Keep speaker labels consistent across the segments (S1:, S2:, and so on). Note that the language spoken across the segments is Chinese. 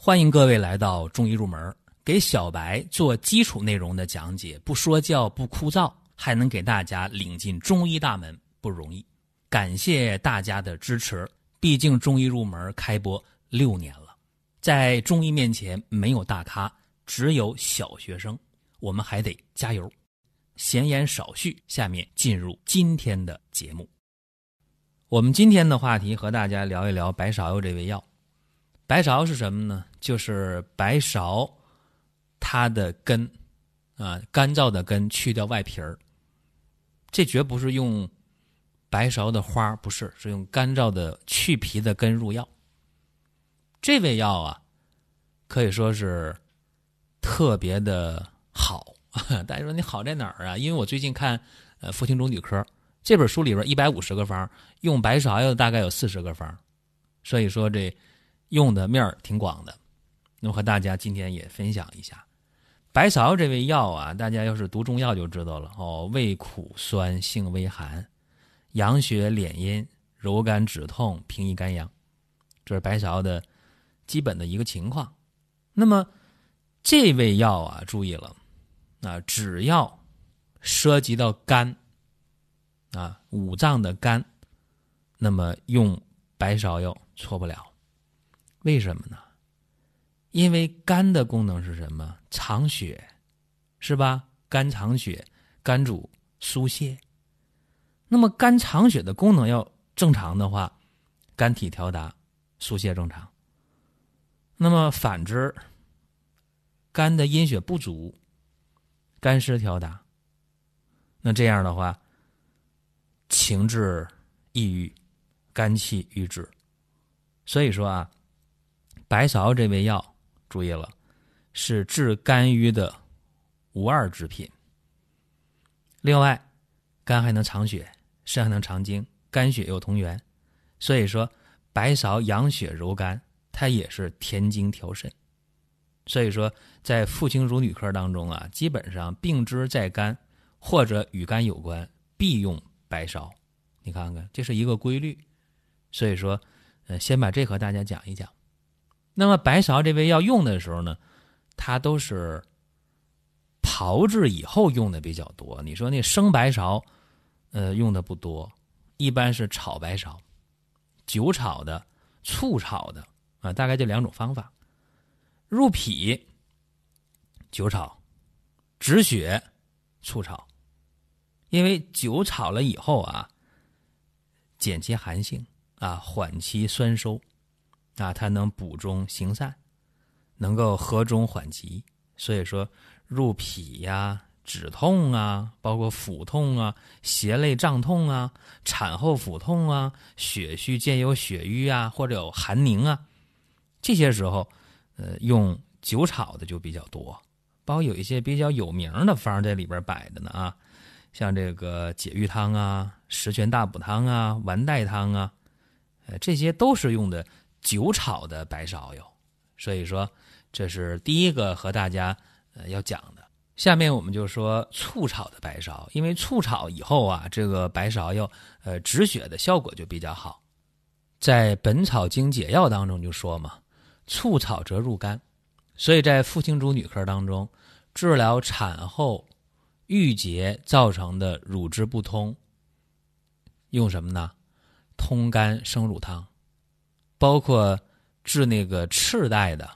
S1: 欢迎各位来到中医入门，给小白做基础内容的讲解，不说教不枯燥，还能给大家领进中医大门，不容易。感谢大家的支持，毕竟中医入门开播六年了，在中医面前没有大咖，只有小学生，我们还得加油。闲言少叙，下面进入今天的节目。我们今天的话题和大家聊一聊白芍药这味药。白芍是什么呢？就是白芍，它的根啊，干燥的根，去掉外皮儿。这绝不是用白芍的花，不是，是用干燥的去皮的根入药。这味药啊，可以说是特别的好。大家说你好在哪儿啊？因为我最近看呃《复兴中女科》这本书里边，一百五十个方用白芍药大概有四十个方，所以说这用的面儿挺广的。那么和大家今天也分享一下白芍这味药啊，大家要是读中药就知道了哦，味苦酸，性微寒，养血敛阴，柔肝止痛，平抑肝阳，这是白芍的基本的一个情况。那么这味药啊，注意了。啊，只要涉及到肝啊，五脏的肝，那么用白芍药错不了。为什么呢？因为肝的功能是什么？藏血，是吧？肝藏血，肝主疏泄。那么肝藏血的功能要正常的话，肝体调达，疏泄正常。那么反之，肝的阴血不足。肝湿调达，那这样的话，情志抑郁，肝气郁滞。所以说啊，白芍这味药，注意了，是治肝郁的无二之品。另外，肝还能藏血，肾还能藏精，肝血又同源，所以说白芍养血柔肝，它也是填精调肾。所以说，在妇青乳女科当中啊，基本上病之在肝或者与肝有关，必用白芍。你看看，这是一个规律。所以说，呃，先把这和大家讲一讲。那么，白芍这味药用的时候呢，它都是炮制以后用的比较多。你说那生白芍，呃，用的不多，一般是炒白芍、酒炒的、醋炒的啊，大概就两种方法。入脾，酒炒，止血，醋炒。因为酒炒了以后啊，减其寒性啊，缓其酸收啊，它能补中行散，能够和中缓急。所以说，入脾呀，止痛啊，包括腹痛啊，胁肋胀痛啊，产后腹痛啊，血虚兼有血瘀啊，或者有寒凝啊，这些时候。呃，用酒炒的就比较多，包括有一些比较有名的方在里边摆着呢啊，像这个解郁汤啊、十全大补汤啊、丸带汤啊，呃，这些都是用的酒炒的白芍药。所以说，这是第一个和大家呃要讲的。下面我们就说醋炒的白芍，因为醋炒以后啊，这个白芍药呃止血的效果就比较好。在《本草经解药》当中就说嘛。醋炒则入肝，所以在妇青主女科当中，治疗产后郁结造成的乳汁不通，用什么呢？通肝生乳汤，包括治那个赤带的，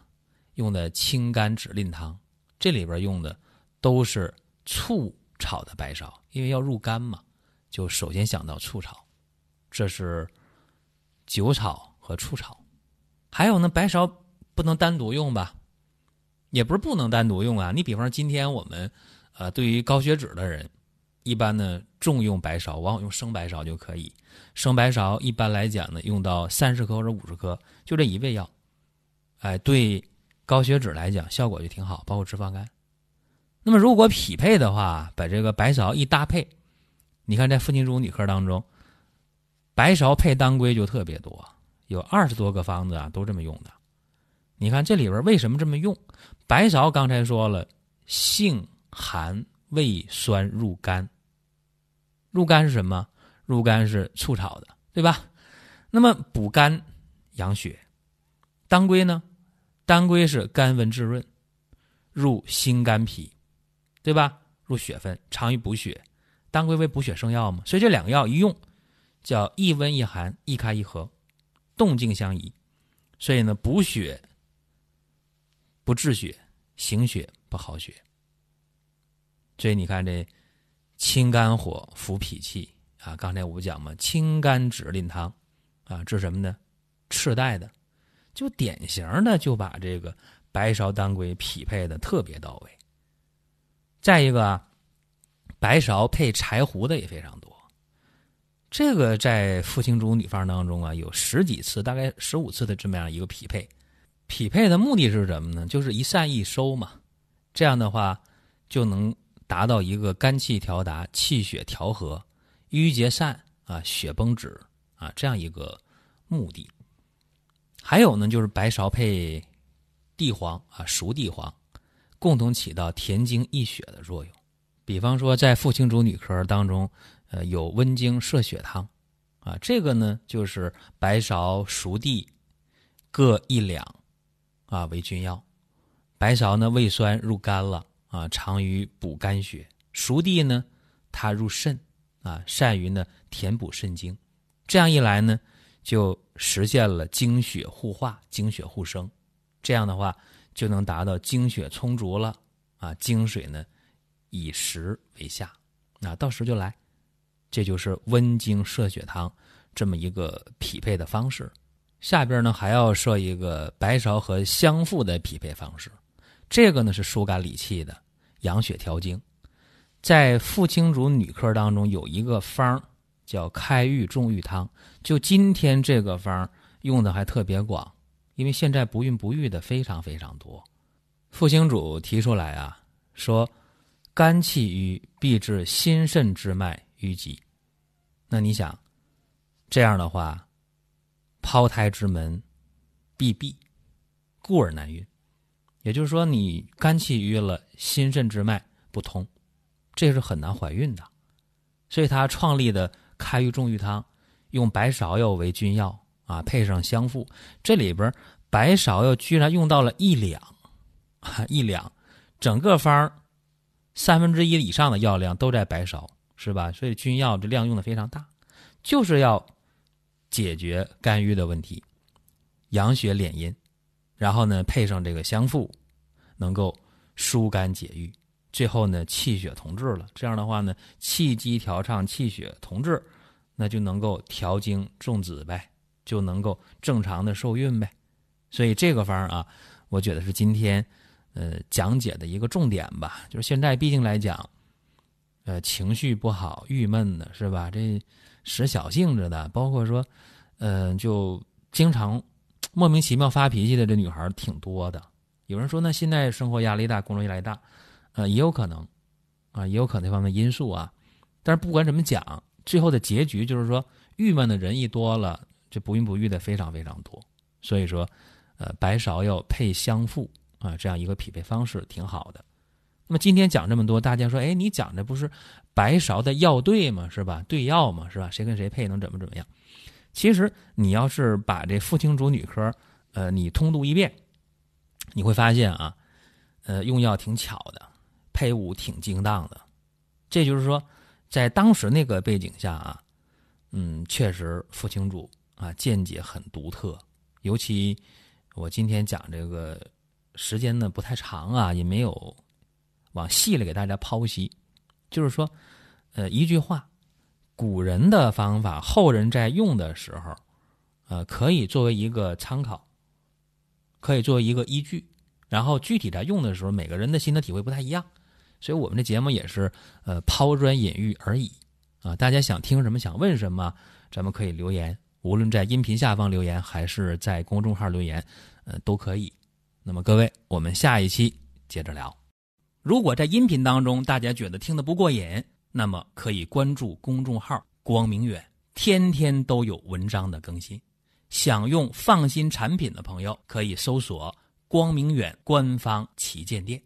S1: 用的清肝止淋汤，这里边用的都是醋炒的白芍，因为要入肝嘛，就首先想到醋炒，这是酒炒和醋炒，还有呢白芍。不能单独用吧，也不是不能单独用啊。你比方说，今天我们，呃，对于高血脂的人，一般呢重用白芍，往往用生白芍就可以。生白芍一般来讲呢，用到三十克或者五十克，就这一味药，哎，对高血脂来讲效果就挺好，包括脂肪肝。那么如果匹配的话，把这个白芍一搭配，你看在妇青主女科当中，白芍配当归就特别多，有二十多个方子啊，都这么用的。你看这里边为什么这么用？白芍刚才说了，性寒胃酸入肝。入肝是什么？入肝是醋炒的，对吧？那么补肝养血，当归呢，当归是甘温滋润，入心肝脾，对吧？入血分，常于补血。当归为补血生药嘛，所以这两个药一用，叫一温一寒，一开一合，动静相宜。所以呢，补血不治血，行血不好血。所以你看这清肝火，扶脾气啊。刚才我不讲嘛，清肝止淋汤啊，治什么呢？赤带的，就典型的就把这个白芍、当归匹配的特别到位。再一个。白芍配柴胡的也非常多，这个在傅青竹女方当中啊，有十几次，大概十五次的这么样一个匹配。匹配的目的是什么呢？就是一散一收嘛，这样的话就能达到一个肝气调达、气血调和、瘀结散啊、血崩止啊这样一个目的。还有呢，就是白芍配地黄啊，熟地黄，共同起到填精益血的作用。比方说，在妇青竹女科当中，呃，有温经摄血汤，啊，这个呢就是白芍、熟地各一两，啊为君药。白芍呢胃酸入肝了，啊，常于补肝血；熟地呢，它入肾，啊，善于呢填补肾精。这样一来呢，就实现了精血互化、精血互生。这样的话，就能达到精血充足了，啊，精水呢。以食为下，那到时就来，这就是温经摄血汤这么一个匹配的方式。下边呢还要设一个白芍和香附的匹配方式，这个呢是疏肝理气的，养血调经。在傅青竹女科当中有一个方叫开郁重郁汤，就今天这个方用的还特别广，因为现在不孕不育的非常非常多。傅青主提出来啊，说。肝气郁必致心肾之脉淤积，那你想这样的话，胞胎之门必闭，故而难孕。也就是说，你肝气郁了，心肾之脉不通，这是很难怀孕的。所以他创立的开郁重郁汤，用白芍药为君药啊，配上香附，这里边白芍药居然用到了一两，一两，整个方三分之一以上的药量都在白芍，是吧？所以君药这量用的非常大，就是要解决肝郁的问题，养血敛阴，然后呢配上这个香附，能够疏肝解郁，最后呢气血同治了。这样的话呢，气机调畅，气血同治，那就能够调经重子呗，就能够正常的受孕呗。所以这个方啊，我觉得是今天。呃，讲解的一个重点吧，就是现在毕竟来讲，呃，情绪不好、郁闷的是吧？这使小性子的，包括说，呃，就经常莫名其妙发脾气的这女孩挺多的。有人说，那现在生活压力大，工作压力大，呃，也有可能，啊，也有可能这方面因素啊。但是不管怎么讲，最后的结局就是说，郁闷的人一多了，这不孕不育的非常非常多。所以说，呃，白芍药配香附。啊，这样一个匹配方式挺好的。那么今天讲这么多，大家说，哎，你讲的不是白芍的药对吗？是吧？对药嘛，是吧？谁跟谁配能怎么怎么样？其实你要是把这傅青竹女科，呃，你通读一遍，你会发现啊，呃，用药挺巧的，配伍挺精当的。这就是说，在当时那个背景下啊，嗯，确实傅青主啊见解很独特。尤其我今天讲这个。时间呢不太长啊，也没有往细了给大家剖析。就是说，呃，一句话，古人的方法，后人在用的时候，呃，可以作为一个参考，可以作为一个依据。然后具体在用的时候，每个人的心得体会不太一样，所以我们的节目也是呃抛砖引玉而已啊。大家想听什么，想问什么，咱们可以留言，无论在音频下方留言，还是在公众号留言，呃，都可以。那么各位，我们下一期接着聊。如果在音频当中大家觉得听得不过瘾，那么可以关注公众号“光明远”，天天都有文章的更新。想用放心产品的朋友，可以搜索“光明远”官方旗舰店。